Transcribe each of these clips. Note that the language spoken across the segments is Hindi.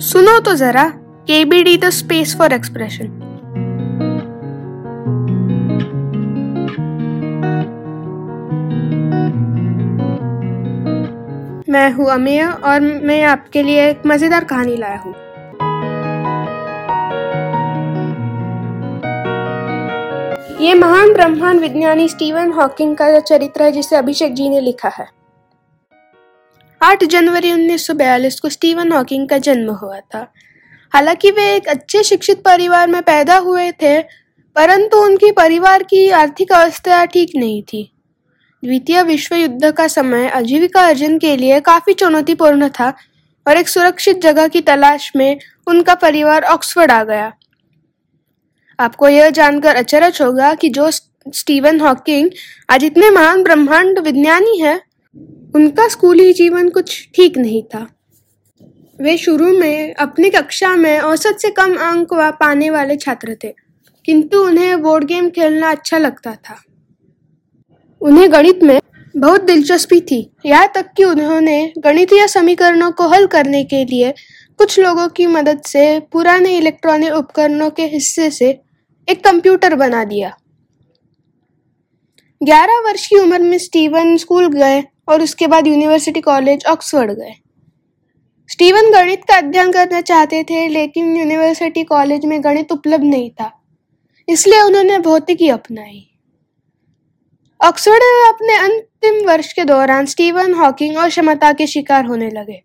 सुनो तो जरा KBD the space for expression मैं हूँ अमेय और मैं आपके लिए एक मज़ेदार कहानी लाया हूँ। ये महान ब्रह्मांड विज्ञानी स्टीवन हॉकिंग का चरित्र है जिसे अभिषेक जी ने लिखा है। 8 जनवरी 1942 को स्टीवन हॉकिंग का जन्म हुआ था। हालाँकि वे एक अच्छे शिक्षित परिवार में पैदा हुए थे, परंतु उनकी परिवार की आर्थिक अवस्था ठीक नहीं थी। द्वितीय विश्व युद्ध का समय आजीविका अर्जन के लिए काफ़ी चुनौतीपूर्ण था और एक सुरक्षित जगह की तलाश में उनका परिवार ऑक्सफोर्ड आ गया। आपको यह जानकर अचरज होगा कि जो स्टीवन हॉकिंग आज इतने महान ब्रह्मांड विज्ञानी है उनका स्कूली जीवन कुछ ठीक नहीं था। वे शुरू में अपनी कक्षा में औसत से कम अंक पाने वाले छात्र थे, किंतु उन्हें बोर्ड गेम खेलना अच्छा लगता था। उन्हें गणित में बहुत दिलचस्पी थी। यहाँ तक कि उन्होंने गणितीय समीकरणों को हल करने के लिए कुछ लोगों की मदद से पुराने इलेक्ट्रॉनिक उपकरणों के हिस्से से एक कंप्यूटर बना दिया। ग्यारह वर्ष की उम्र में स्टीवन स्कूल गए और उसके बाद यूनिवर्सिटी कॉलेज ऑक्सफोर्ड गए। स्टीवन गणित का अध्ययन करना चाहते थे, लेकिन यूनिवर्सिटी कॉलेज में गणित उपलब्ध नहीं था। इसलिए उन्होंने भौतिकी अपनाई। ऑक्सफोर्ड में अपने अंतिम वर्ष के दौरान स्टीवन हॉकिंग और क्षमता के शिकार होने लगे।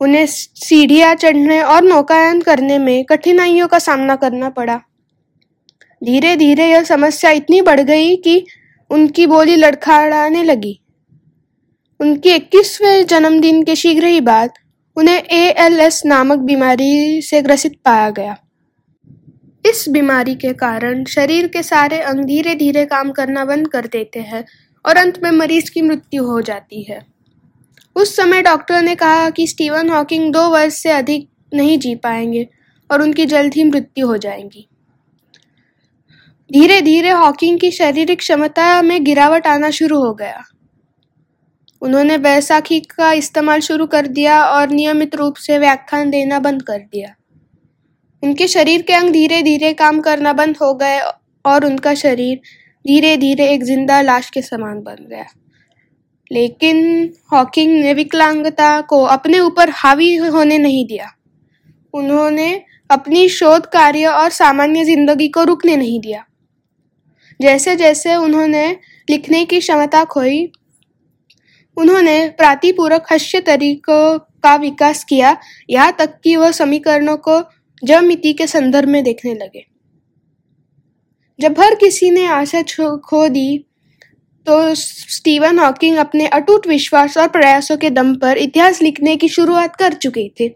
उन्हें सीढ़ियाँ चढ़ने और नौकायन करने में कठिनाइयों का सामना करना पड़ा। धीरे धीरे यह समस्या इतनी बढ़ गई कि उनकी बोली लड़खड़ाने लगी। उनके इक्कीसवें जन्मदिन के शीघ्र ही बाद उन्हें एएलएस नामक बीमारी से ग्रसित पाया गया। इस बीमारी के कारण शरीर के सारे अंग धीरे धीरे काम करना बंद कर देते हैं और अंत में मरीज़ की मृत्यु हो जाती है। उस समय डॉक्टर ने कहा कि स्टीवन हॉकिंग दो वर्ष से अधिक नहीं जी पाएँगे और उनकी जल्द ही मृत्यु हो जाएगी। धीरे धीरे हॉकिंग की शारीरिक क्षमता में गिरावट आना शुरू हो गया। उन्होंने बैसाखी का इस्तेमाल शुरू कर दिया और नियमित रूप से व्याख्यान देना बंद कर दिया। उनके शरीर के अंग धीरे धीरे काम करना बंद हो गए और उनका शरीर धीरे धीरे एक ज़िंदा लाश के समान बन गया। लेकिन हॉकिंग ने विकलांगता को अपने ऊपर हावी होने नहीं दिया। उन्होंने अपनी शोध कार्य और सामान्य ज़िंदगी को रुकने नहीं दिया। जैसे जैसे उन्होंने लिखने की क्षमता खोई उन्होंने प्रातिपूरक हस्य तरीकों का विकास किया। यहाँ तक कि वह समीकरणों को ज्यामिति के संदर्भ में देखने लगे। जब हर किसी ने आशा खो दी तो स्टीवन हॉकिंग अपने अटूट विश्वास और प्रयासों के दम पर इतिहास लिखने की शुरुआत कर चुके थे।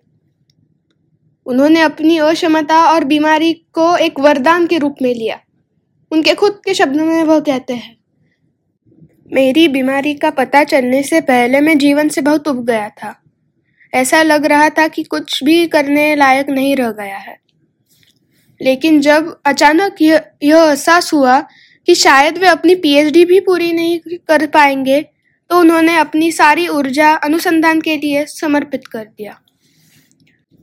उन्होंने अपनी अक्षमता और बीमारी को एक वरदान के रूप में लिया। उनके खुद के शब्दों में वह कहते हैं मेरी बीमारी का पता चलने से पहले मैं जीवन से बहुत उब गया था। ऐसा लग रहा था कि कुछ भी करने लायक नहीं रह गया है। लेकिन जब अचानक यह एहसास हुआ कि शायद वे अपनी पीएचडी भी पूरी नहीं कर पाएँगे तो उन्होंने अपनी सारी ऊर्जा अनुसंधान के लिए समर्पित कर दिया।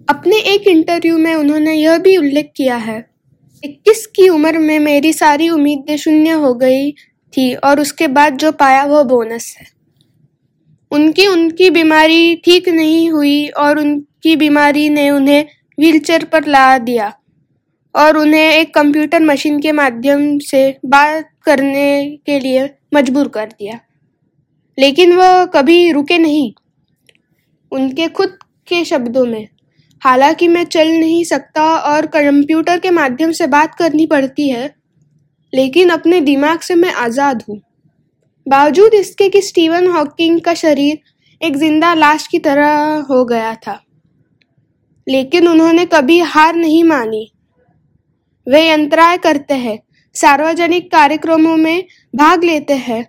अपने एक इंटरव्यू में उन्होंने यह भी उल्लेख किया है, इक्कीस की उम्र में मेरी सारी उम्मीदें शून्य हो गई थी और उसके बाद जो पाया वह बोनस है। उनकी उनकी बीमारी ठीक नहीं हुई और उनकी बीमारी ने उन्हें व्हीलचेयर पर ला दिया और उन्हें एक कंप्यूटर मशीन के माध्यम से बात करने के लिए मजबूर कर दिया। लेकिन वह कभी रुके नहीं। उनके खुद के शब्दों में, हालाँकि मैं चल नहीं सकता और कंप्यूटर के माध्यम से बात करनी पड़ती है लेकिन अपने दिमाग से मैं आज़ाद हूँ। बावजूद इसके कि स्टीवन हॉकिंग का शरीर एक ज़िंदा लाश की तरह हो गया था। लेकिन उन्होंने कभी हार नहीं मानी। वे अंतराय करते हैं, सार्वजनिक कार्यक्रमों में भाग लेते हैं।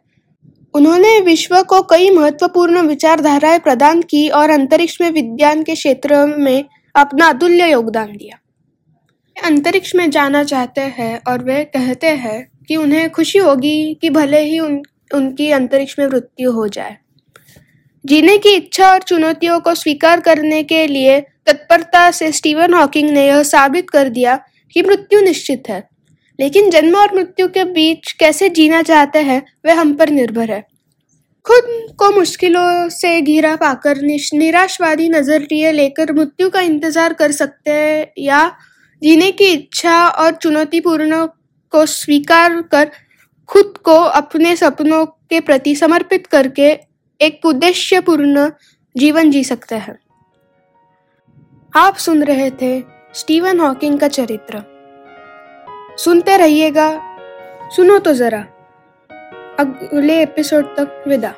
उन्होंने विश्व को कई महत्वपूर्ण विचारधाराएँ प्रदान की और अंतरिक्ष में विज्ञान के क्षेत्र में अपना अतुल्य योगदान दिया। अंतरिक्ष में जाना चाहते हैं और वे कहते हैं कि उन्हें खुशी होगी कि भले ही उन, उनकी अंतरिक्ष में मृत्यु हो जाए। जीने की इच्छा और चुनौतियों को स्वीकार करने के लिए तत्परता से स्टीवन हॉकिंग ने यह साबित कर दिया कि मृत्यु निश्चित है। लेकिन जन्म और मृत्यु के बीच कैसे जीना चाहते हैं वह हम पर निर्भर है। खुद को मुश्किलों से घिरा पाकर निराशवादी नज़रिए लेकर मृत्यु का इंतज़ार कर सकते हैं या जीने की इच्छा और चुनौतीपूर्ण को स्वीकार कर खुद को अपने सपनों के प्रति समर्पित करके एक उद्देश्यपूर्ण जीवन जी सकते हैं। आप सुन रहे थे स्टीवन हॉकिंग का चरित्र। सुनते रहिएगा, सुनो तो जरा। अगले एपिसोड तक विदा।